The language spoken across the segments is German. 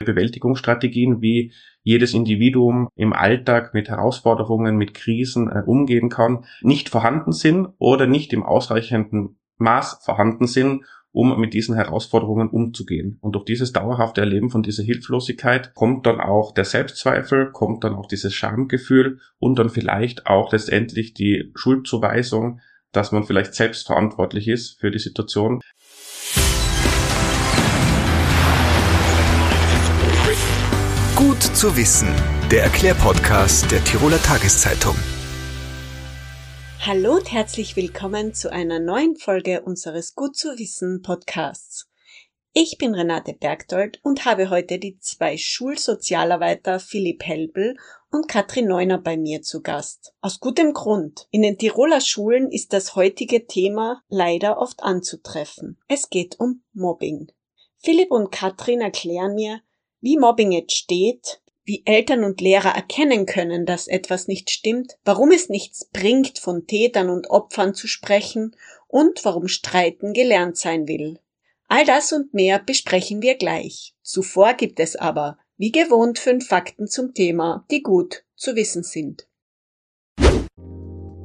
Bewältigungsstrategien, wie jedes Individuum im Alltag mit Herausforderungen, mit Krisen äh, umgehen kann, nicht vorhanden sind oder nicht im ausreichenden Maß vorhanden sind, um mit diesen Herausforderungen umzugehen. Und durch dieses dauerhafte Erleben von dieser Hilflosigkeit kommt dann auch der Selbstzweifel, kommt dann auch dieses Schamgefühl und dann vielleicht auch letztendlich die Schuldzuweisung, dass man vielleicht selbst verantwortlich ist für die Situation. Zu wissen, der Erklärpodcast der Tiroler Tageszeitung. Hallo und herzlich willkommen zu einer neuen Folge unseres Gut zu wissen Podcasts. Ich bin Renate Bergdold und habe heute die zwei Schulsozialarbeiter Philipp Helbel und Katrin Neuner bei mir zu Gast. Aus gutem Grund. In den Tiroler Schulen ist das heutige Thema leider oft anzutreffen. Es geht um Mobbing. Philipp und Katrin erklären mir, wie Mobbing jetzt steht, wie Eltern und Lehrer erkennen können, dass etwas nicht stimmt, warum es nichts bringt, von Tätern und Opfern zu sprechen und warum Streiten gelernt sein will. All das und mehr besprechen wir gleich. Zuvor gibt es aber, wie gewohnt, fünf Fakten zum Thema, die gut zu wissen sind.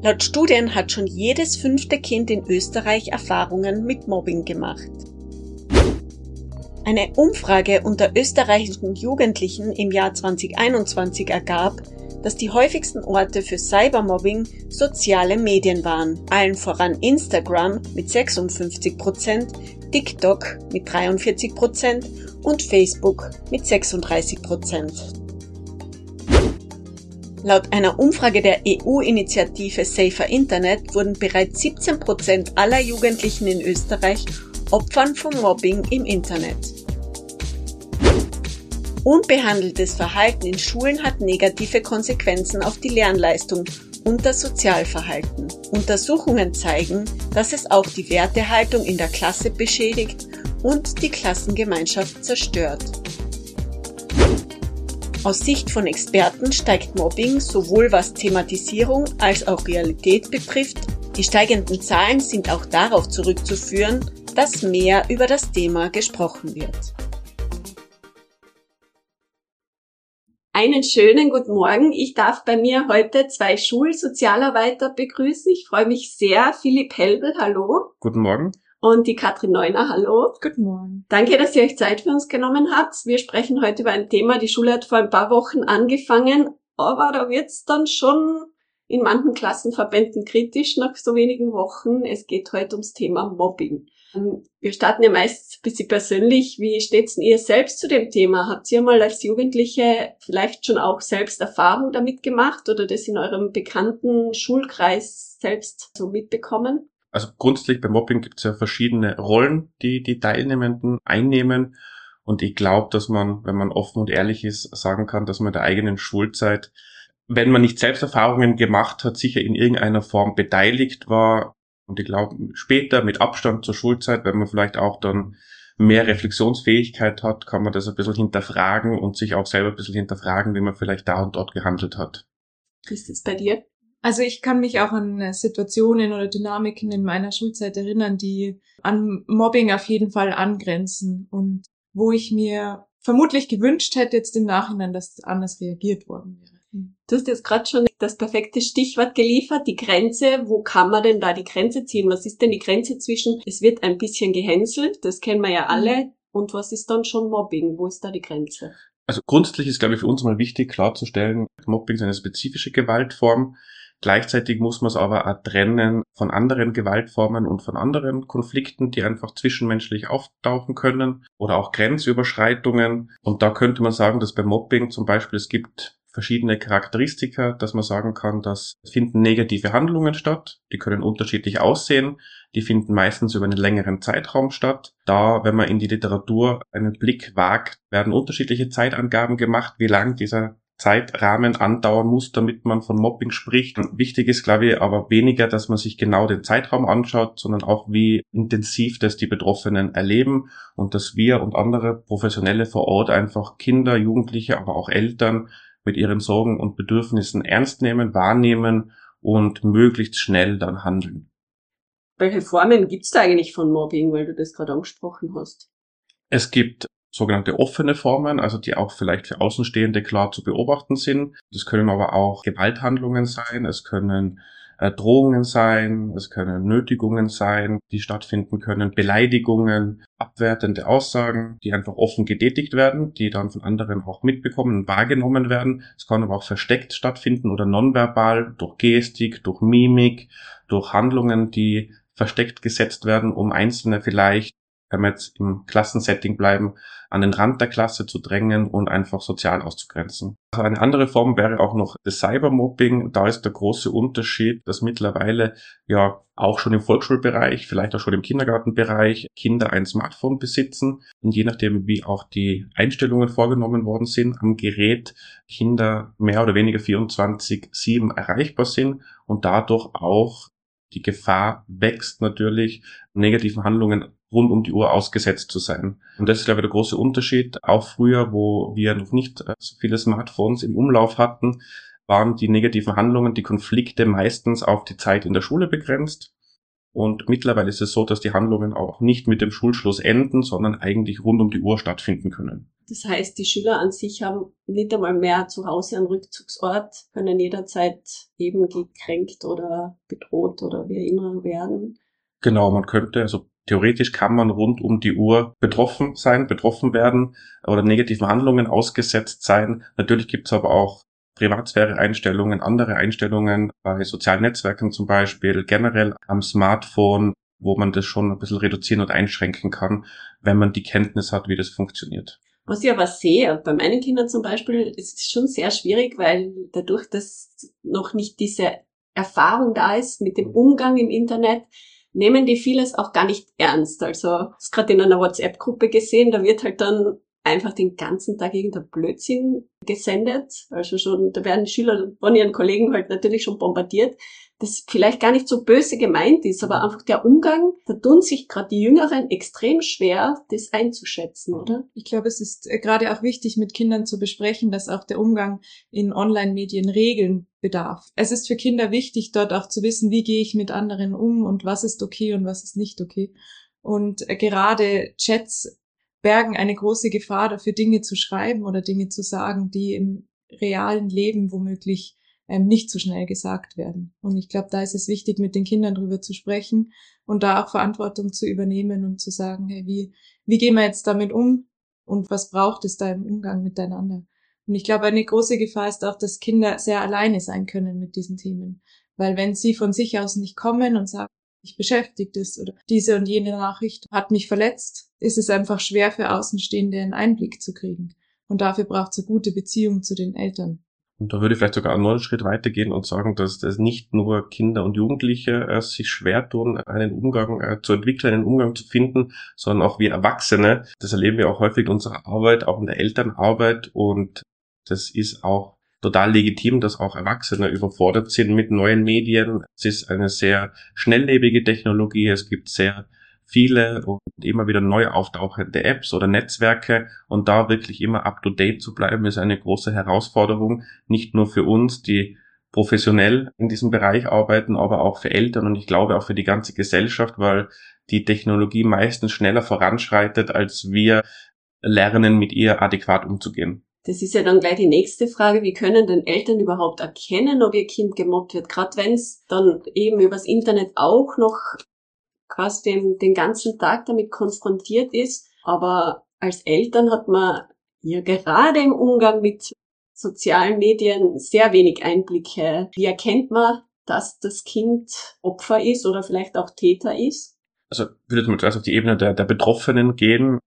Laut Studien hat schon jedes fünfte Kind in Österreich Erfahrungen mit Mobbing gemacht. Eine Umfrage unter österreichischen Jugendlichen im Jahr 2021 ergab, dass die häufigsten Orte für Cybermobbing soziale Medien waren, allen voran Instagram mit 56 Prozent, TikTok mit 43 Prozent und Facebook mit 36 Prozent. Laut einer Umfrage der EU-Initiative Safer Internet wurden bereits 17 Prozent aller Jugendlichen in Österreich Opfern von Mobbing im Internet. Unbehandeltes Verhalten in Schulen hat negative Konsequenzen auf die Lernleistung und das Sozialverhalten. Untersuchungen zeigen, dass es auch die Wertehaltung in der Klasse beschädigt und die Klassengemeinschaft zerstört. Aus Sicht von Experten steigt Mobbing sowohl was Thematisierung als auch Realität betrifft. Die steigenden Zahlen sind auch darauf zurückzuführen, dass mehr über das Thema gesprochen wird. Einen schönen guten Morgen. Ich darf bei mir heute zwei Schulsozialarbeiter begrüßen. Ich freue mich sehr. Philipp Helbel, hallo. Guten Morgen. Und die Katrin Neuner, hallo. Guten Morgen. Danke, dass ihr euch Zeit für uns genommen habt. Wir sprechen heute über ein Thema. Die Schule hat vor ein paar Wochen angefangen, aber da wird's dann schon in manchen Klassenverbänden kritisch nach so wenigen Wochen. Es geht heute ums Thema Mobbing. Ähm, wir starten ja meist ein bisschen persönlich. Wie steht's denn ihr selbst zu dem Thema? Habt ihr mal als Jugendliche vielleicht schon auch selbst Erfahrung damit gemacht oder das in eurem bekannten Schulkreis selbst so mitbekommen? Also grundsätzlich beim Mobbing gibt es ja verschiedene Rollen, die die Teilnehmenden einnehmen. Und ich glaube, dass man, wenn man offen und ehrlich ist, sagen kann, dass man der eigenen Schulzeit, wenn man nicht selbst Erfahrungen gemacht hat, sicher in irgendeiner Form beteiligt war, und ich glaube, später mit Abstand zur Schulzeit, wenn man vielleicht auch dann mehr Reflexionsfähigkeit hat, kann man das ein bisschen hinterfragen und sich auch selber ein bisschen hinterfragen, wie man vielleicht da und dort gehandelt hat. Wie ist es bei dir? Also ich kann mich auch an Situationen oder Dynamiken in meiner Schulzeit erinnern, die an Mobbing auf jeden Fall angrenzen und wo ich mir vermutlich gewünscht hätte jetzt im Nachhinein, dass anders reagiert worden wäre. Du hast jetzt gerade schon das perfekte Stichwort geliefert, die Grenze. Wo kann man denn da die Grenze ziehen? Was ist denn die Grenze zwischen, es wird ein bisschen gehänselt, das kennen wir ja alle, mhm. und was ist dann schon Mobbing? Wo ist da die Grenze? Also grundsätzlich ist, glaube ich, für uns mal wichtig klarzustellen, Mobbing ist eine spezifische Gewaltform. Gleichzeitig muss man es aber auch trennen von anderen Gewaltformen und von anderen Konflikten, die einfach zwischenmenschlich auftauchen können oder auch Grenzüberschreitungen. Und da könnte man sagen, dass bei Mobbing zum Beispiel es gibt verschiedene Charakteristika, dass man sagen kann, dass finden negative Handlungen statt. Die können unterschiedlich aussehen. Die finden meistens über einen längeren Zeitraum statt. Da, wenn man in die Literatur einen Blick wagt, werden unterschiedliche Zeitangaben gemacht, wie lang dieser Zeitrahmen andauern muss, damit man von Mobbing spricht. Wichtig ist, glaube ich, aber weniger, dass man sich genau den Zeitraum anschaut, sondern auch, wie intensiv das die Betroffenen erleben und dass wir und andere Professionelle vor Ort einfach Kinder, Jugendliche, aber auch Eltern mit ihren Sorgen und Bedürfnissen ernst nehmen, wahrnehmen und möglichst schnell dann handeln. Welche Formen gibt's da eigentlich von Mobbing, weil du das gerade angesprochen hast? Es gibt sogenannte offene Formen, also die auch vielleicht für Außenstehende klar zu beobachten sind. Das können aber auch Gewalthandlungen sein, es können äh, Drohungen sein, es können Nötigungen sein, die stattfinden können, Beleidigungen, abwertende Aussagen, die einfach offen getätigt werden, die dann von anderen auch mitbekommen und wahrgenommen werden. Es kann aber auch versteckt stattfinden oder nonverbal durch Gestik, durch Mimik, durch Handlungen, die versteckt gesetzt werden, um Einzelne vielleicht wenn wir jetzt im Klassensetting bleiben, an den Rand der Klasse zu drängen und einfach sozial auszugrenzen. Also eine andere Form wäre auch noch das Cybermobbing. Da ist der große Unterschied, dass mittlerweile ja auch schon im Volksschulbereich, vielleicht auch schon im Kindergartenbereich Kinder ein Smartphone besitzen und je nachdem, wie auch die Einstellungen vorgenommen worden sind, am Gerät Kinder mehr oder weniger 24-7 erreichbar sind und dadurch auch die Gefahr wächst natürlich, negativen Handlungen rund um die Uhr ausgesetzt zu sein. Und das ist, glaube ich, der große Unterschied. Auch früher, wo wir noch nicht äh, so viele Smartphones im Umlauf hatten, waren die negativen Handlungen, die Konflikte meistens auf die Zeit in der Schule begrenzt. Und mittlerweile ist es so, dass die Handlungen auch nicht mit dem Schulschluss enden, sondern eigentlich rund um die Uhr stattfinden können. Das heißt, die Schüler an sich haben nicht einmal mehr zu Hause einen Rückzugsort, können jederzeit eben gekränkt oder bedroht oder wie immer werden. Genau, man könnte, also theoretisch kann man rund um die Uhr betroffen sein, betroffen werden oder negativen Handlungen ausgesetzt sein. Natürlich gibt es aber auch Privatsphäre-Einstellungen, andere Einstellungen bei sozialen Netzwerken zum Beispiel, generell am Smartphone, wo man das schon ein bisschen reduzieren und einschränken kann, wenn man die Kenntnis hat, wie das funktioniert. Was ich aber sehe, bei meinen Kindern zum Beispiel, ist es schon sehr schwierig, weil dadurch, dass noch nicht diese Erfahrung da ist mit dem Umgang im Internet, nehmen die vieles auch gar nicht ernst. Also, das gerade in einer WhatsApp-Gruppe gesehen, da wird halt dann einfach den ganzen Tag irgendein Blödsinn gesendet. Also schon, da werden Schüler von ihren Kollegen halt natürlich schon bombardiert das vielleicht gar nicht so böse gemeint ist, aber einfach der Umgang, da tun sich gerade die Jüngeren extrem schwer, das einzuschätzen, oder? Ich glaube, es ist äh, gerade auch wichtig, mit Kindern zu besprechen, dass auch der Umgang in Online-Medien Regeln bedarf. Es ist für Kinder wichtig, dort auch zu wissen, wie gehe ich mit anderen um und was ist okay und was ist nicht okay. Und äh, gerade Chats bergen eine große Gefahr dafür, Dinge zu schreiben oder Dinge zu sagen, die im realen Leben womöglich ähm, nicht so schnell gesagt werden. Und ich glaube, da ist es wichtig, mit den Kindern drüber zu sprechen und da auch Verantwortung zu übernehmen und zu sagen, hey, wie, wie gehen wir jetzt damit um und was braucht es da im Umgang miteinander? Und ich glaube, eine große Gefahr ist auch, dass Kinder sehr alleine sein können mit diesen Themen. Weil wenn sie von sich aus nicht kommen und sagen, ich beschäftigt ist oder diese und jene Nachricht hat mich verletzt, ist es einfach schwer für Außenstehende einen Einblick zu kriegen. Und dafür braucht es eine gute Beziehung zu den Eltern. Und da würde ich vielleicht sogar einen neuen Schritt weitergehen und sagen, dass das nicht nur Kinder und Jugendliche äh, sich schwer tun, einen Umgang äh, zu entwickeln, einen Umgang zu finden, sondern auch wir Erwachsene. Das erleben wir auch häufig in unserer Arbeit, auch in der Elternarbeit. Und das ist auch total legitim, dass auch Erwachsene überfordert sind mit neuen Medien. Es ist eine sehr schnelllebige Technologie. Es gibt sehr viele und immer wieder neu auftauchende Apps oder Netzwerke und da wirklich immer up to date zu bleiben, ist eine große Herausforderung, nicht nur für uns, die professionell in diesem Bereich arbeiten, aber auch für Eltern und ich glaube auch für die ganze Gesellschaft, weil die Technologie meistens schneller voranschreitet, als wir lernen, mit ihr adäquat umzugehen. Das ist ja dann gleich die nächste Frage. Wie können denn Eltern überhaupt erkennen, ob ihr Kind gemobbt wird? Gerade wenn es dann eben übers Internet auch noch quasi den, den ganzen Tag damit konfrontiert ist. Aber als Eltern hat man ja gerade im Umgang mit sozialen Medien sehr wenig Einblicke. Wie erkennt man, dass das Kind Opfer ist oder vielleicht auch Täter ist? Also würde mal zuerst auf die Ebene der, der Betroffenen gehen.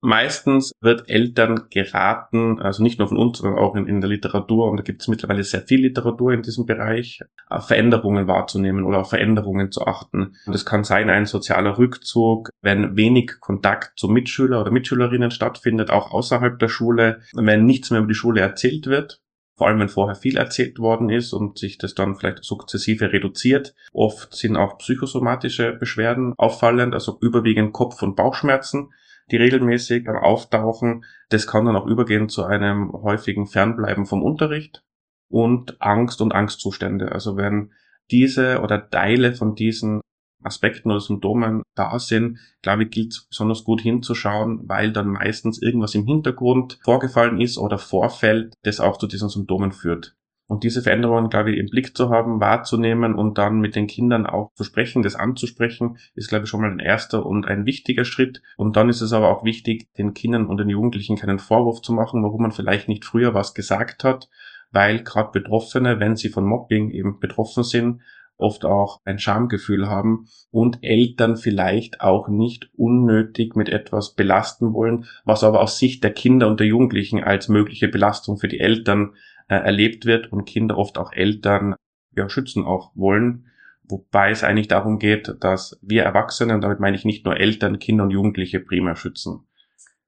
Meistens wird Eltern geraten, also nicht nur von uns, sondern auch in, in der Literatur, und da gibt es mittlerweile sehr viel Literatur in diesem Bereich, Veränderungen wahrzunehmen oder auf Veränderungen zu achten. Und es kann sein, ein sozialer Rückzug, wenn wenig Kontakt zu Mitschüler oder Mitschülerinnen stattfindet, auch außerhalb der Schule, wenn nichts mehr über die Schule erzählt wird, vor allem wenn vorher viel erzählt worden ist und sich das dann vielleicht sukzessive reduziert. Oft sind auch psychosomatische Beschwerden auffallend, also überwiegend Kopf- und Bauchschmerzen die regelmäßig auftauchen. Das kann dann auch übergehen zu einem häufigen Fernbleiben vom Unterricht und Angst und Angstzustände. Also wenn diese oder Teile von diesen Aspekten oder Symptomen da sind, glaube ich, gilt es besonders gut hinzuschauen, weil dann meistens irgendwas im Hintergrund vorgefallen ist oder vorfällt, das auch zu diesen Symptomen führt. Und diese Veränderungen, glaube ich, im Blick zu haben, wahrzunehmen und dann mit den Kindern auch zu sprechen, das anzusprechen, ist, glaube ich, schon mal ein erster und ein wichtiger Schritt. Und dann ist es aber auch wichtig, den Kindern und den Jugendlichen keinen Vorwurf zu machen, warum man vielleicht nicht früher was gesagt hat, weil gerade Betroffene, wenn sie von Mobbing eben betroffen sind, oft auch ein Schamgefühl haben und Eltern vielleicht auch nicht unnötig mit etwas belasten wollen, was aber aus Sicht der Kinder und der Jugendlichen als mögliche Belastung für die Eltern äh, erlebt wird und Kinder oft auch Eltern ja, schützen auch wollen. Wobei es eigentlich darum geht, dass wir Erwachsene, und damit meine ich nicht nur Eltern, Kinder und Jugendliche primär schützen.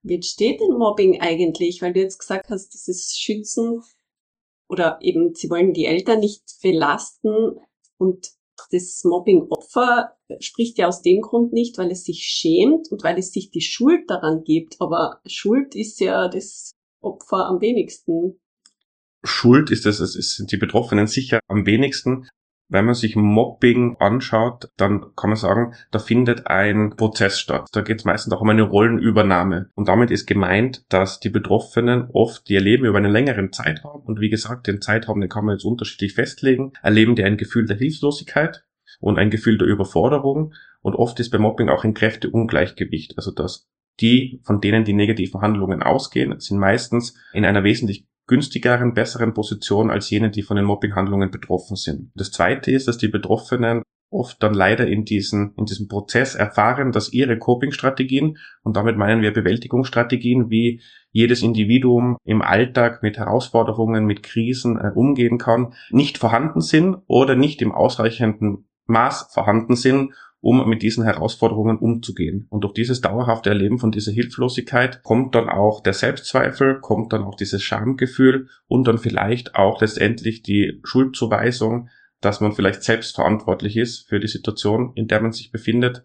Wie entsteht denn Mobbing eigentlich? Weil du jetzt gesagt hast, dieses Schützen oder eben, sie wollen die Eltern nicht belasten und das Mobbing-Opfer spricht ja aus dem Grund nicht, weil es sich schämt und weil es sich die Schuld daran gibt. Aber Schuld ist ja das Opfer am wenigsten. Schuld ist es, es sind die Betroffenen sicher am wenigsten. Wenn man sich Mobbing anschaut, dann kann man sagen, da findet ein Prozess statt. Da geht es meistens auch um eine Rollenübernahme. Und damit ist gemeint, dass die Betroffenen oft ihr Leben über einen längeren Zeitraum, und wie gesagt, den Zeitraum, den kann man jetzt unterschiedlich festlegen, erleben die ein Gefühl der Hilflosigkeit und ein Gefühl der Überforderung. Und oft ist bei Mobbing auch ein Kräfteungleichgewicht. Also dass die, von denen die negativen Handlungen ausgehen, sind meistens in einer wesentlich günstigeren, besseren Position als jene, die von den Mobbinghandlungen betroffen sind. Das zweite ist, dass die Betroffenen oft dann leider in diesen, in diesem Prozess erfahren, dass ihre Coping-Strategien, und damit meinen wir Bewältigungsstrategien, wie jedes Individuum im Alltag mit Herausforderungen, mit Krisen äh, umgehen kann, nicht vorhanden sind oder nicht im ausreichenden Maß vorhanden sind, um mit diesen Herausforderungen umzugehen. Und durch dieses dauerhafte Erleben von dieser Hilflosigkeit kommt dann auch der Selbstzweifel, kommt dann auch dieses Schamgefühl und dann vielleicht auch letztendlich die Schuldzuweisung, dass man vielleicht selbst verantwortlich ist für die Situation, in der man sich befindet,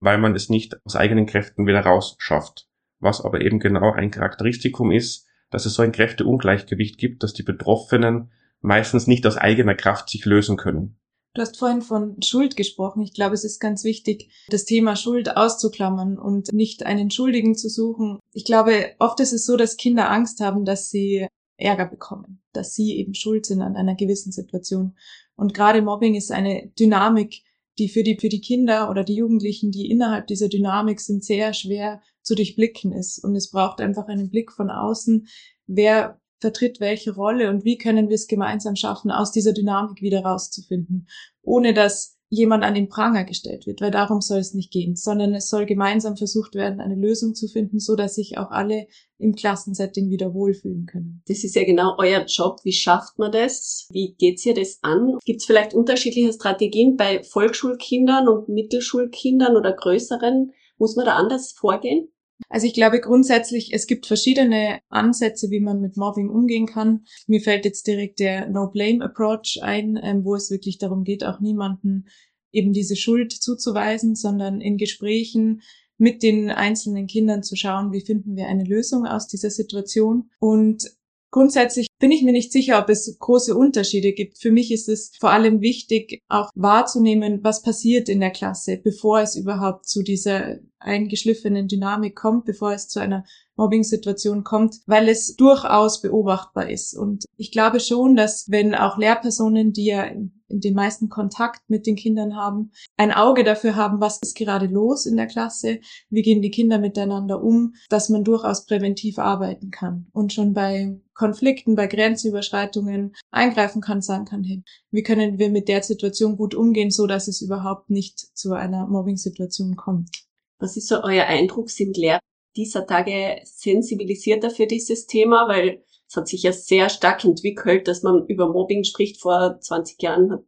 weil man es nicht aus eigenen Kräften wieder rausschafft. Was aber eben genau ein Charakteristikum ist, dass es so ein Kräfteungleichgewicht gibt, dass die Betroffenen meistens nicht aus eigener Kraft sich lösen können. Du hast vorhin von Schuld gesprochen. Ich glaube, es ist ganz wichtig, das Thema Schuld auszuklammern und nicht einen Schuldigen zu suchen. Ich glaube, oft ist es so, dass Kinder Angst haben, dass sie Ärger bekommen, dass sie eben schuld sind an einer gewissen Situation. Und gerade Mobbing ist eine Dynamik, die für die, für die Kinder oder die Jugendlichen, die innerhalb dieser Dynamik sind, sehr schwer zu durchblicken ist. Und es braucht einfach einen Blick von außen. Wer vertritt welche Rolle und wie können wir es gemeinsam schaffen, aus dieser Dynamik wieder rauszufinden, ohne dass jemand an den Pranger gestellt wird, weil darum soll es nicht gehen, sondern es soll gemeinsam versucht werden, eine Lösung zu finden, so dass sich auch alle im Klassensetting wieder wohlfühlen können. Das ist ja genau euer Job. Wie schafft man das? Wie geht's ihr das an? Gibt es vielleicht unterschiedliche Strategien bei Volksschulkindern und Mittelschulkindern oder größeren? Muss man da anders vorgehen? Also ich glaube grundsätzlich, es gibt verschiedene Ansätze, wie man mit Mobbing umgehen kann. Mir fällt jetzt direkt der No-Blame-Approach ein, ähm, wo es wirklich darum geht, auch niemanden eben diese Schuld zuzuweisen, sondern in Gesprächen mit den einzelnen Kindern zu schauen, wie finden wir eine Lösung aus dieser Situation. Und grundsätzlich bin ich mir nicht sicher, ob es große Unterschiede gibt. Für mich ist es vor allem wichtig, auch wahrzunehmen, was passiert in der Klasse, bevor es überhaupt zu dieser eingeschliffenen Dynamik kommt, bevor es zu einer Mobbing-Situation kommt, weil es durchaus beobachtbar ist. Und ich glaube schon, dass wenn auch Lehrpersonen, die ja den meisten Kontakt mit den Kindern haben, ein Auge dafür haben, was ist gerade los in der Klasse, wie gehen die Kinder miteinander um, dass man durchaus präventiv arbeiten kann und schon bei Konflikten, bei Grenzüberschreitungen eingreifen kann, sagen kann, hey, wie können wir mit der Situation gut umgehen, so dass es überhaupt nicht zu einer Mobbing-Situation kommt. Was ist so euer Eindruck? Sind Lehrer dieser Tage sensibilisierter für dieses Thema? Weil es hat sich ja sehr stark entwickelt, dass man über Mobbing spricht. Vor 20 Jahren hat,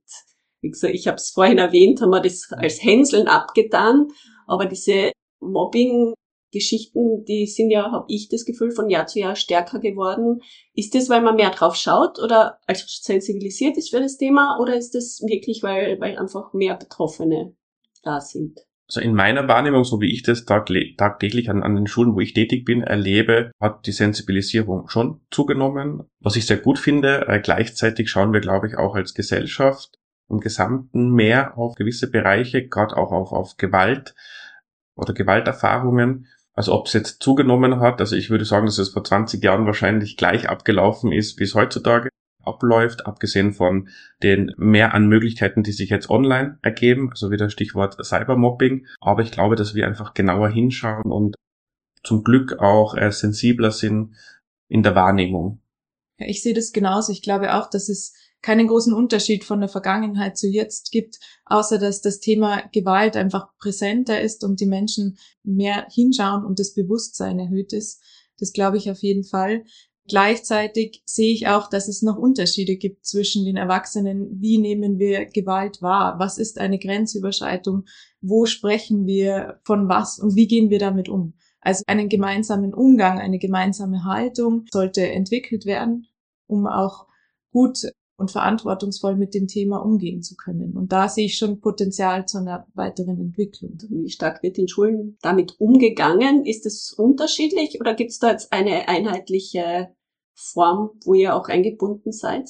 wie gesagt, ich habe es vorhin erwähnt, haben wir das als Hänseln abgetan. Aber diese Mobbing Geschichten, die sind ja, habe ich das Gefühl, von Jahr zu Jahr stärker geworden. Ist das, weil man mehr drauf schaut oder also sensibilisiert ist für das Thema oder ist das wirklich, weil, weil einfach mehr Betroffene da sind? Also in meiner Wahrnehmung, so wie ich das tagtäglich an, an den Schulen, wo ich tätig bin, erlebe, hat die Sensibilisierung schon zugenommen. Was ich sehr gut finde, äh, gleichzeitig schauen wir, glaube ich, auch als Gesellschaft im Gesamten mehr auf gewisse Bereiche, gerade auch auf, auf Gewalt oder Gewalterfahrungen, als ob es jetzt zugenommen hat. Also ich würde sagen, dass es vor 20 Jahren wahrscheinlich gleich abgelaufen ist, wie es heutzutage abläuft, abgesehen von den mehr an Möglichkeiten, die sich jetzt online ergeben, also wieder Stichwort Cybermobbing. Aber ich glaube, dass wir einfach genauer hinschauen und zum Glück auch äh, sensibler sind in der Wahrnehmung. Ja, ich sehe das genauso. Ich glaube auch, dass es keinen großen Unterschied von der Vergangenheit zu jetzt gibt, außer dass das Thema Gewalt einfach präsenter ist und die Menschen mehr hinschauen und das Bewusstsein erhöht ist. Das glaube ich auf jeden Fall. Gleichzeitig sehe ich auch, dass es noch Unterschiede gibt zwischen den Erwachsenen. Wie nehmen wir Gewalt wahr? Was ist eine Grenzüberschreitung? Wo sprechen wir von was und wie gehen wir damit um? Also einen gemeinsamen Umgang, eine gemeinsame Haltung sollte entwickelt werden, um auch gut und verantwortungsvoll mit dem Thema umgehen zu können. Und da sehe ich schon Potenzial zu einer weiteren Entwicklung. Wie stark wird in Schulen damit umgegangen? Ist es unterschiedlich oder gibt es da jetzt eine einheitliche Form, wo ihr auch eingebunden seid?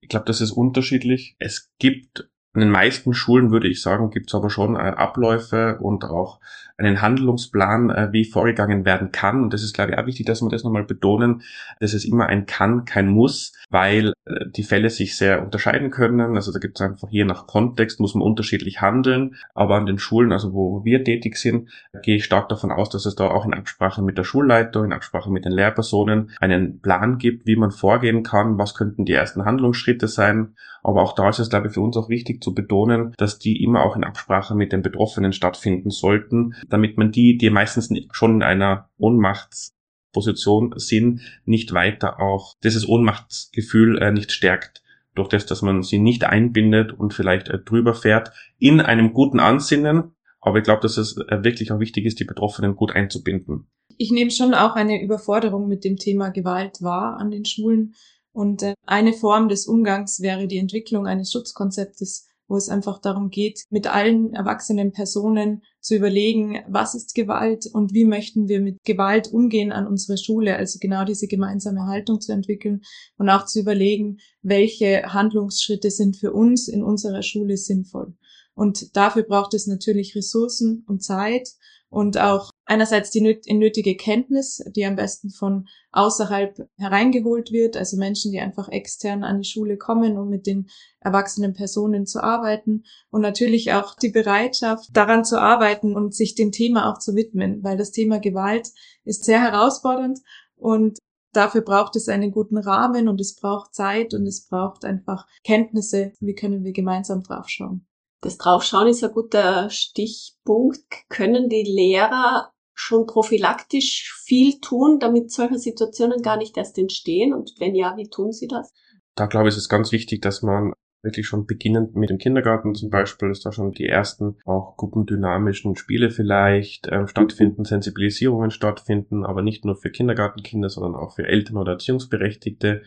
Ich glaube, das ist unterschiedlich. Es gibt in den meisten Schulen, würde ich sagen, gibt es aber schon äh, Abläufe und auch einen Handlungsplan, äh, wie vorgegangen werden kann. Und das ist, glaube ich, auch wichtig, dass wir das nochmal betonen, dass es immer ein kann, kein muss, weil äh, die Fälle sich sehr unterscheiden können. Also da gibt es einfach je nach Kontext, muss man unterschiedlich handeln. Aber an den Schulen, also wo wir tätig sind, gehe ich stark davon aus, dass es da auch in Absprache mit der Schulleitung, in Absprache mit den Lehrpersonen einen Plan gibt, wie man vorgehen kann, was könnten die ersten Handlungsschritte sein. Aber auch da ist es, glaube ich, für uns auch wichtig zu betonen, dass die immer auch in Absprache mit den Betroffenen stattfinden sollten damit man die, die meistens schon in einer Ohnmachtsposition sind, nicht weiter auch dieses Ohnmachtsgefühl äh, nicht stärkt durch das, dass man sie nicht einbindet und vielleicht äh, drüber fährt, in einem guten Ansinnen. Aber ich glaube, dass es äh, wirklich auch wichtig ist, die Betroffenen gut einzubinden. Ich nehme schon auch eine Überforderung mit dem Thema Gewalt wahr an den Schulen. Und äh, eine Form des Umgangs wäre die Entwicklung eines Schutzkonzeptes wo es einfach darum geht, mit allen erwachsenen Personen zu überlegen, was ist Gewalt und wie möchten wir mit Gewalt umgehen an unserer Schule. Also genau diese gemeinsame Haltung zu entwickeln und auch zu überlegen, welche Handlungsschritte sind für uns in unserer Schule sinnvoll. Und dafür braucht es natürlich Ressourcen und Zeit und auch einerseits die nötige Kenntnis, die am besten von außerhalb hereingeholt wird, also Menschen, die einfach extern an die Schule kommen, um mit den erwachsenen Personen zu arbeiten. Und natürlich auch die Bereitschaft, daran zu arbeiten und sich dem Thema auch zu widmen, weil das Thema Gewalt ist sehr herausfordernd. Und dafür braucht es einen guten Rahmen und es braucht Zeit und es braucht einfach Kenntnisse, wie können wir gemeinsam draufschauen. Das Draufschauen ist ein guter Stichpunkt. Können die Lehrer schon prophylaktisch viel tun, damit solche Situationen gar nicht erst entstehen? Und wenn ja, wie tun sie das? Da glaube ich, ist es ganz wichtig, dass man wirklich schon beginnend mit dem Kindergarten zum Beispiel, dass da schon die ersten auch gruppendynamischen Spiele vielleicht äh, stattfinden, Sensibilisierungen stattfinden, aber nicht nur für Kindergartenkinder, sondern auch für Eltern oder Erziehungsberechtigte,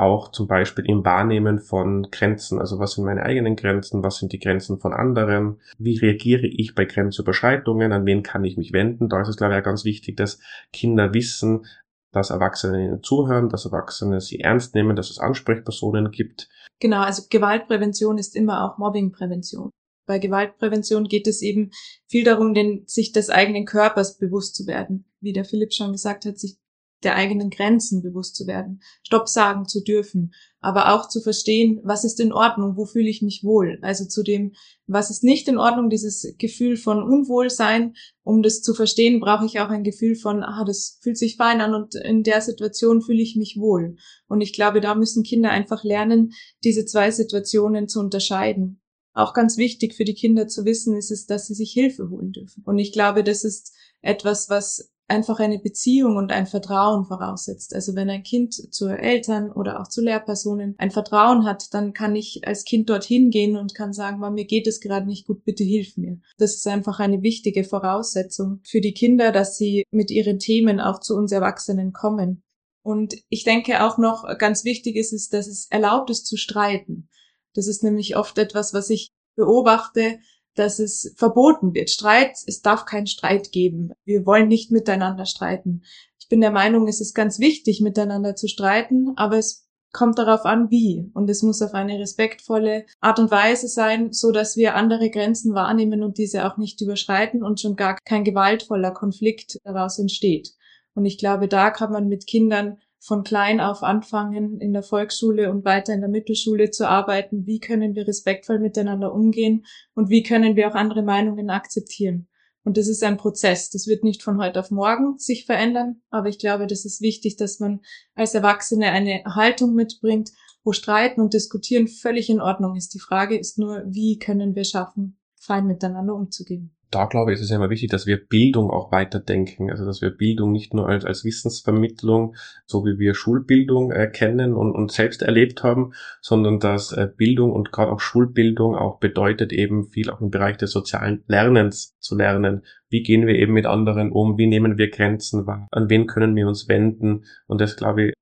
auch zum Beispiel im Wahrnehmen von Grenzen. Also was sind meine eigenen Grenzen? Was sind die Grenzen von anderen? Wie reagiere ich bei Grenzüberschreitungen? An wen kann ich mich wenden? Da ist es, glaube ich, auch ganz wichtig, dass Kinder wissen, dass Erwachsene ihnen zuhören, dass Erwachsene sie ernst nehmen, dass es Ansprechpersonen gibt. Genau, also Gewaltprävention ist immer auch Mobbingprävention. Bei Gewaltprävention geht es eben viel darum, den, sich des eigenen Körpers bewusst zu werden. Wie der Philipp schon gesagt hat, sich der eigenen Grenzen bewusst zu werden, Stopp sagen zu dürfen, aber auch zu verstehen, was ist in Ordnung, wo fühle ich mich wohl. Also zu dem, was ist nicht in Ordnung, dieses Gefühl von Unwohlsein. Um das zu verstehen, brauche ich auch ein Gefühl von, ah, das fühlt sich fein an und in der Situation fühle ich mich wohl. Und ich glaube, da müssen Kinder einfach lernen, diese zwei Situationen zu unterscheiden. Auch ganz wichtig für die Kinder zu wissen ist es, dass sie sich Hilfe holen dürfen. Und ich glaube, das ist etwas, was einfach eine Beziehung und ein Vertrauen voraussetzt. Also wenn ein Kind zu Eltern oder auch zu Lehrpersonen ein Vertrauen hat, dann kann ich als Kind dorthin gehen und kann sagen, mir geht es gerade nicht gut, bitte hilf mir. Das ist einfach eine wichtige Voraussetzung für die Kinder, dass sie mit ihren Themen auch zu uns Erwachsenen kommen. Und ich denke auch noch ganz wichtig ist es, dass es erlaubt ist zu streiten. Das ist nämlich oft etwas, was ich beobachte, dass es verboten wird. Streit, es darf keinen Streit geben. Wir wollen nicht miteinander streiten. Ich bin der Meinung, es ist ganz wichtig, miteinander zu streiten, aber es kommt darauf an, wie. Und es muss auf eine respektvolle Art und Weise sein, so dass wir andere Grenzen wahrnehmen und diese auch nicht überschreiten und schon gar kein gewaltvoller Konflikt daraus entsteht. Und ich glaube, da kann man mit Kindern von klein auf anfangen, in der Volksschule und weiter in der Mittelschule zu arbeiten. Wie können wir respektvoll miteinander umgehen und wie können wir auch andere Meinungen akzeptieren? Und das ist ein Prozess. Das wird nicht von heute auf morgen sich verändern. Aber ich glaube, das ist wichtig, dass man als Erwachsene eine Haltung mitbringt, wo Streiten und Diskutieren völlig in Ordnung ist. Die Frage ist nur, wie können wir schaffen, fein miteinander umzugehen da glaube ich, ist es ja immer wichtig, dass wir Bildung auch weiterdenken. Also dass wir Bildung nicht nur als, als Wissensvermittlung, so wie wir Schulbildung äh, kennen und, und selbst erlebt haben, sondern dass äh, Bildung und gerade auch Schulbildung auch bedeutet, eben viel auch im Bereich des sozialen Lernens zu lernen. Wie gehen wir eben mit anderen um? Wie nehmen wir Grenzen wahr? An wen können wir uns wenden? Und das, glaube ich,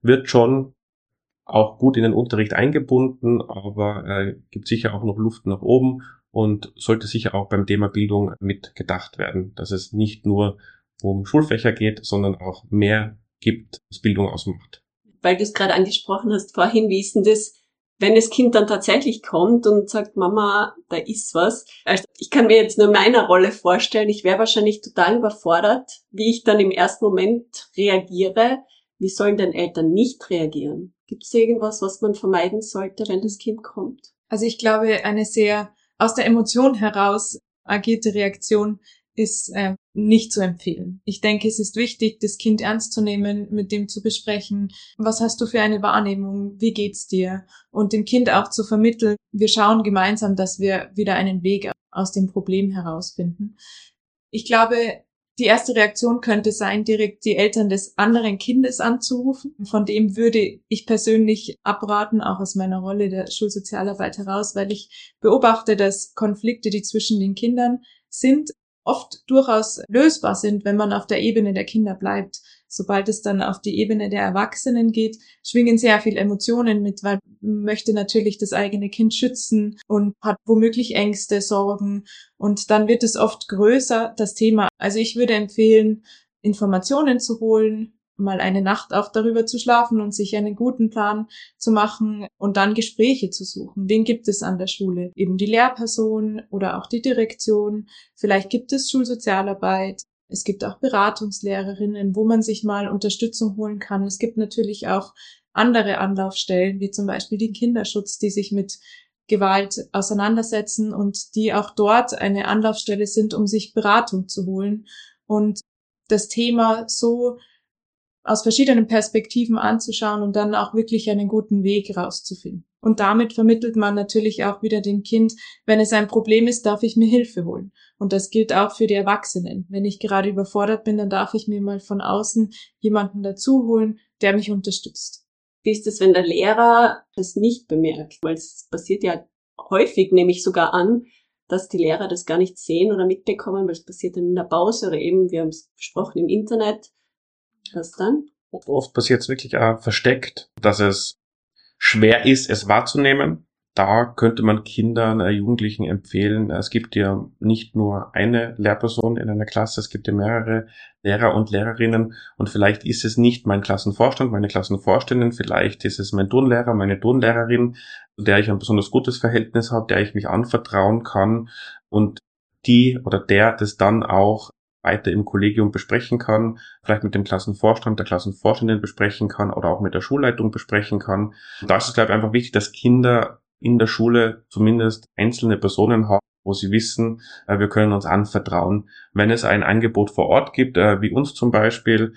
wird schon auch gut in den Unterricht eingebunden, aber äh, gibt sicher auch noch Luft nach oben und sollte sicher auch beim Thema Bildung mitgedacht werden, dass es nicht nur um Schulfächer geht, sondern auch mehr gibt, was Bildung ausmacht. Weil du es gerade angesprochen hast vorhin, wie ist denn das, wenn das Kind dann tatsächlich kommt und sagt, Mama, da ist was. Also ich kann mir jetzt nur meiner Rolle vorstellen, ich wäre wahrscheinlich total überfordert, wie ich dann im ersten Moment reagiere. Wie sollen denn Eltern nicht reagieren? Gibt es irgendwas, was man vermeiden sollte, wenn das Kind kommt? Also ich glaube, eine sehr aus der Emotion heraus agierte Reaktion ist äh, nicht zu empfehlen. Ich denke, es ist wichtig, das Kind ernst zu nehmen, mit dem zu besprechen, was hast du für eine Wahrnehmung, wie geht's dir und dem Kind auch zu vermitteln, wir schauen gemeinsam, dass wir wieder einen Weg aus dem Problem herausfinden. Ich glaube, die erste Reaktion könnte sein, direkt die Eltern des anderen Kindes anzurufen. Von dem würde ich persönlich abraten, auch aus meiner Rolle der Schulsozialarbeit heraus, weil ich beobachte, dass Konflikte, die zwischen den Kindern sind, oft durchaus lösbar sind, wenn man auf der Ebene der Kinder bleibt. Sobald es dann auf die Ebene der Erwachsenen geht, schwingen sehr viel Emotionen mit, weil man möchte natürlich das eigene Kind schützen und hat womöglich Ängste, Sorgen und dann wird es oft größer, das Thema. Also ich würde empfehlen, Informationen zu holen, mal eine Nacht auch darüber zu schlafen und sich einen guten Plan zu machen und dann Gespräche zu suchen. Wen gibt es an der Schule? Eben die Lehrperson oder auch die Direktion. Vielleicht gibt es Schulsozialarbeit. Es gibt auch Beratungslehrerinnen, wo man sich mal Unterstützung holen kann. Es gibt natürlich auch andere Anlaufstellen, wie zum Beispiel den Kinderschutz, die sich mit Gewalt auseinandersetzen und die auch dort eine Anlaufstelle sind, um sich Beratung zu holen und das Thema so aus verschiedenen Perspektiven anzuschauen und dann auch wirklich einen guten Weg rauszufinden. Und damit vermittelt man natürlich auch wieder dem Kind, wenn es ein Problem ist, darf ich mir Hilfe holen. Und das gilt auch für die Erwachsenen. Wenn ich gerade überfordert bin, dann darf ich mir mal von außen jemanden dazu holen, der mich unterstützt. Wie ist es, wenn der Lehrer das nicht bemerkt? Weil es passiert ja häufig, nehme ich sogar an, dass die Lehrer das gar nicht sehen oder mitbekommen, weil es passiert dann in der Pause oder eben, wir haben es besprochen, im Internet was dann? Oft passiert es wirklich auch versteckt, dass es schwer ist, es wahrzunehmen. Da könnte man Kindern, äh, Jugendlichen empfehlen, es gibt ja nicht nur eine Lehrperson in einer Klasse, es gibt ja mehrere Lehrer und Lehrerinnen und vielleicht ist es nicht mein Klassenvorstand, meine Klassenvorständin, vielleicht ist es mein Turnlehrer, meine Turnlehrerin, der ich ein besonders gutes Verhältnis habe, der ich mich anvertrauen kann und die oder der das dann auch weiter im Kollegium besprechen kann, vielleicht mit dem Klassenvorstand, der Klassenvorständin besprechen kann oder auch mit der Schulleitung besprechen kann. Da ist es, glaube ich, einfach wichtig, dass Kinder in der Schule zumindest einzelne Personen haben, wo sie wissen, äh, wir können uns anvertrauen. Wenn es ein Angebot vor Ort gibt, äh, wie uns zum Beispiel,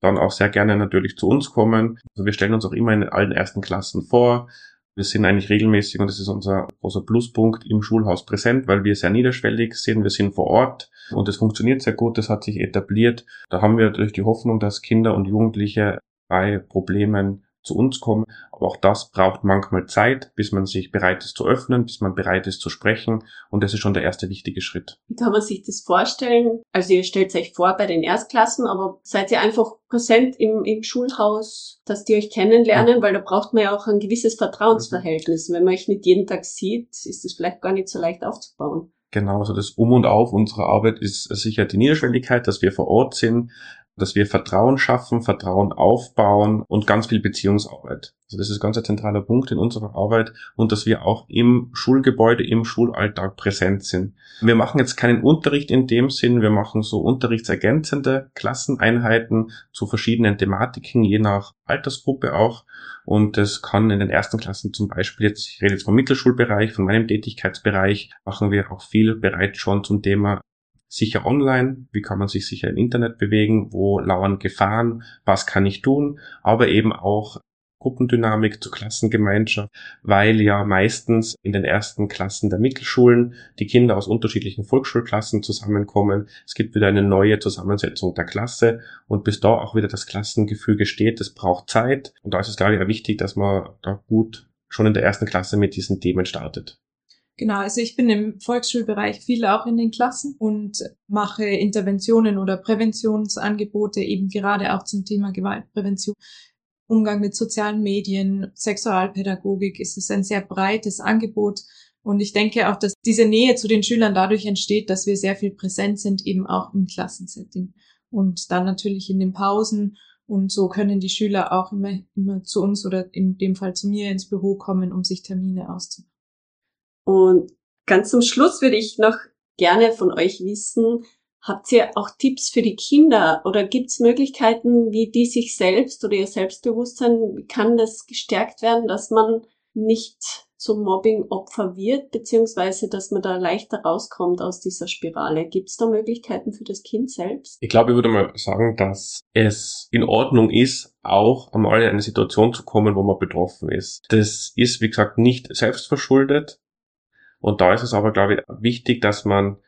dann auch sehr gerne natürlich zu uns kommen. Also wir stellen uns auch immer in allen ersten Klassen vor. Wir sind eigentlich regelmäßig, und das ist unser großer Pluspunkt, im Schulhaus präsent, weil wir sehr niederschwellig sind. Wir sind vor Ort und es funktioniert sehr gut. Das hat sich etabliert. Da haben wir natürlich die Hoffnung, dass Kinder und Jugendliche bei Problemen zu uns kommen. Aber auch das braucht manchmal Zeit, bis man sich bereit ist zu öffnen, bis man bereit ist zu sprechen. Und das ist schon der erste wichtige Schritt. Wie kann man sich das vorstellen? Also ihr stellt euch vor bei den Erstklassen, aber seid ihr einfach präsent im, im Schulhaus, dass die euch kennenlernen? Ja. Weil da braucht man ja auch ein gewisses Vertrauensverhältnis. Wenn man euch nicht jeden Tag sieht, ist es vielleicht gar nicht so leicht aufzubauen. Genau, also das Um und Auf unserer Arbeit ist sicher die Niederschwelligkeit, dass wir vor Ort sind, dass wir Vertrauen schaffen, Vertrauen aufbauen und ganz viel Beziehungsarbeit. Also das ist ganz ein zentraler Punkt in unserer Arbeit und dass wir auch im Schulgebäude, im Schulalltag präsent sind. Wir machen jetzt keinen Unterricht in dem Sinn, wir machen so unterrichtsergänzende Klasseneinheiten zu verschiedenen Thematiken, je nach Altersgruppe auch. Und das kann in den ersten Klassen zum Beispiel jetzt, ich rede jetzt vom Mittelschulbereich, von meinem Tätigkeitsbereich, machen wir auch viel bereits schon zum Thema sicher online, wie kann man sich sicher im Internet bewegen, wo lauern Gefahren, was kann ich tun, aber eben auch Gruppendynamik zur Klassengemeinschaft, weil ja meistens in den ersten Klassen der Mittelschulen die Kinder aus unterschiedlichen Volksschulklassen zusammenkommen. Es gibt wieder eine neue Zusammensetzung der Klasse und bis da auch wieder das Klassengefüge steht, das braucht Zeit. Und da ist es glaube ich auch wichtig, dass man da gut schon in der ersten Klasse mit diesen Themen startet. Genau, also ich bin im Volksschulbereich viel auch in den Klassen und mache Interventionen oder Präventionsangebote eben gerade auch zum Thema Gewaltprävention. Umgang mit sozialen Medien, Sexualpädagogik ist es ein sehr breites Angebot. Und ich denke auch, dass diese Nähe zu den Schülern dadurch entsteht, dass wir sehr viel präsent sind, eben auch im Klassensetting. Und dann natürlich in den Pausen. Und so können die Schüler auch immer, immer zu uns oder in dem Fall zu mir ins Büro kommen, um sich Termine auszumachen. Und ganz zum Schluss würde ich noch gerne von euch wissen, habt ihr auch Tipps für die Kinder oder gibt es Möglichkeiten, wie die sich selbst oder ihr Selbstbewusstsein, wie kann das gestärkt werden, dass man nicht zum Mobbing-Opfer wird, beziehungsweise dass man da leichter rauskommt aus dieser Spirale. Gibt es da Möglichkeiten für das Kind selbst? Ich glaube, ich würde mal sagen, dass es in Ordnung ist, auch einmal in eine Situation zu kommen, wo man betroffen ist. Das ist, wie gesagt, nicht selbstverschuldet. Und da ist es aber, glaube ich, wichtig, dass man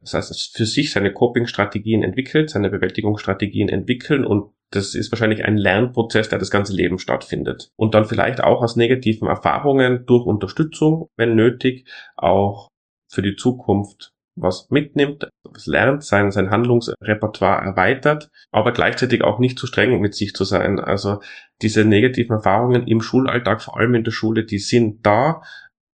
das heißt, für sich seine Coping-Strategien entwickelt, seine Bewältigungsstrategien entwickeln und das ist wahrscheinlich ein Lernprozess, der das ganze Leben stattfindet. Und dann vielleicht auch aus negativen Erfahrungen durch Unterstützung, wenn nötig, auch für die Zukunft was mitnimmt, was lernt, sein, sein Handlungsrepertoire erweitert, aber gleichzeitig auch nicht zu streng mit sich zu sein. Also diese negativen Erfahrungen im Schulalltag, vor allem in der Schule, die sind da,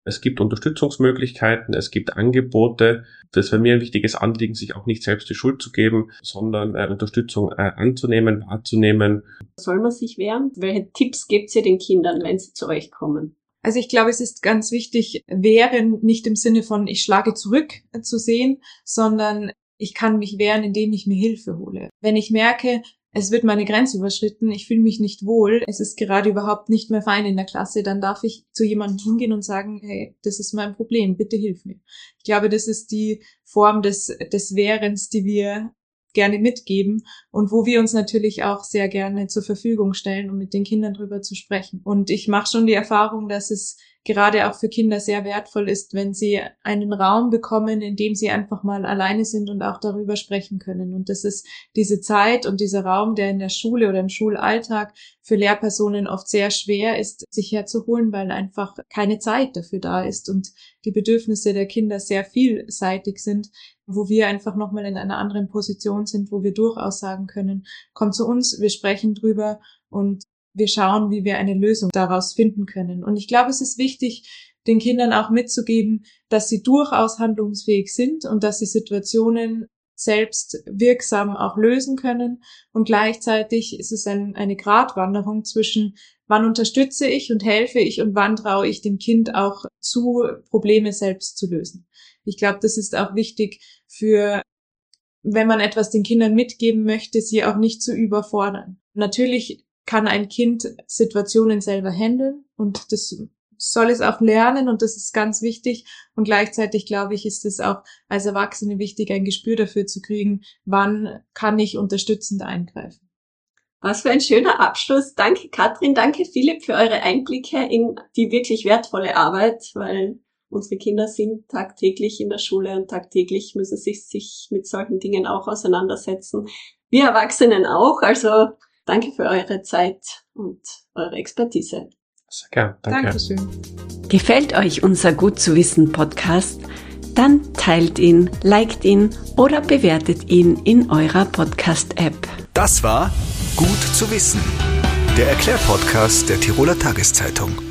es gibt Unterstützungsmöglichkeiten, es gibt Angebote. Das ist für mich ein wichtiges Anliegen, sich auch nicht selbst die Schuld zu geben, sondern äh, Unterstützung äh, anzunehmen, wahrzunehmen. Soll man sich wehren? Welche Tipps gebt ihr den Kindern, wenn sie zu euch kommen? Also ich glaube, es ist ganz wichtig, wehren nicht im Sinne von ich schlage zurück äh, zu sehen, sondern ich kann mich wehren, indem ich mir Hilfe hole. Wenn ich merke, es wird meine Grenze überschritten, ich fühle mich nicht wohl, es ist gerade überhaupt nicht mehr fein in der Klasse, dann darf ich zu jemandem hingehen und sagen, hey, das ist mein Problem, bitte hilf mir. Ich glaube, das ist die Form des, des Wehrens, die wir gerne mitgeben und wo wir uns natürlich auch sehr gerne zur Verfügung stellen, um mit den Kindern drüber zu sprechen. Und ich mache schon die Erfahrung, dass es gerade auch für Kinder sehr wertvoll ist, wenn sie einen Raum bekommen, in dem sie einfach mal alleine sind und auch darüber sprechen können. Und das ist diese Zeit und dieser Raum, der in der Schule oder im Schulalltag für Lehrpersonen oft sehr schwer ist, sich herzuholen, weil einfach keine Zeit dafür da ist und die Bedürfnisse der Kinder sehr vielseitig sind, wo wir einfach nochmal in einer anderen Position sind, wo wir durchaus sagen können, komm zu uns, wir sprechen drüber und wir schauen, wie wir eine Lösung daraus finden können. Und ich glaube, es ist wichtig, den Kindern auch mitzugeben, dass sie durchaus handlungsfähig sind und dass sie Situationen selbst wirksam auch lösen können. Und gleichzeitig ist es ein, eine Gratwanderung zwischen, wann unterstütze ich und helfe ich und wann traue ich dem Kind auch zu, Probleme selbst zu lösen. Ich glaube, das ist auch wichtig für, wenn man etwas den Kindern mitgeben möchte, sie auch nicht zu überfordern. Natürlich kann ein Kind Situationen selber handeln und das soll es auch lernen und das ist ganz wichtig. Und gleichzeitig glaube ich, ist es auch als Erwachsene wichtig, ein Gespür dafür zu kriegen, wann kann ich unterstützend eingreifen. Was für ein schöner Abschluss. Danke Katrin, danke Philipp für eure Einblicke in die wirklich wertvolle Arbeit, weil unsere Kinder sind tagtäglich in der Schule und tagtäglich müssen sich, sich mit solchen Dingen auch auseinandersetzen. Wir Erwachsenen auch. Also Danke für eure Zeit und eure Expertise. Sehr gern. Danke. Dankeschön. Gefällt euch unser Gut zu wissen Podcast? Dann teilt ihn, liked ihn oder bewertet ihn in eurer Podcast-App. Das war Gut zu wissen, der Erklärpodcast der Tiroler Tageszeitung.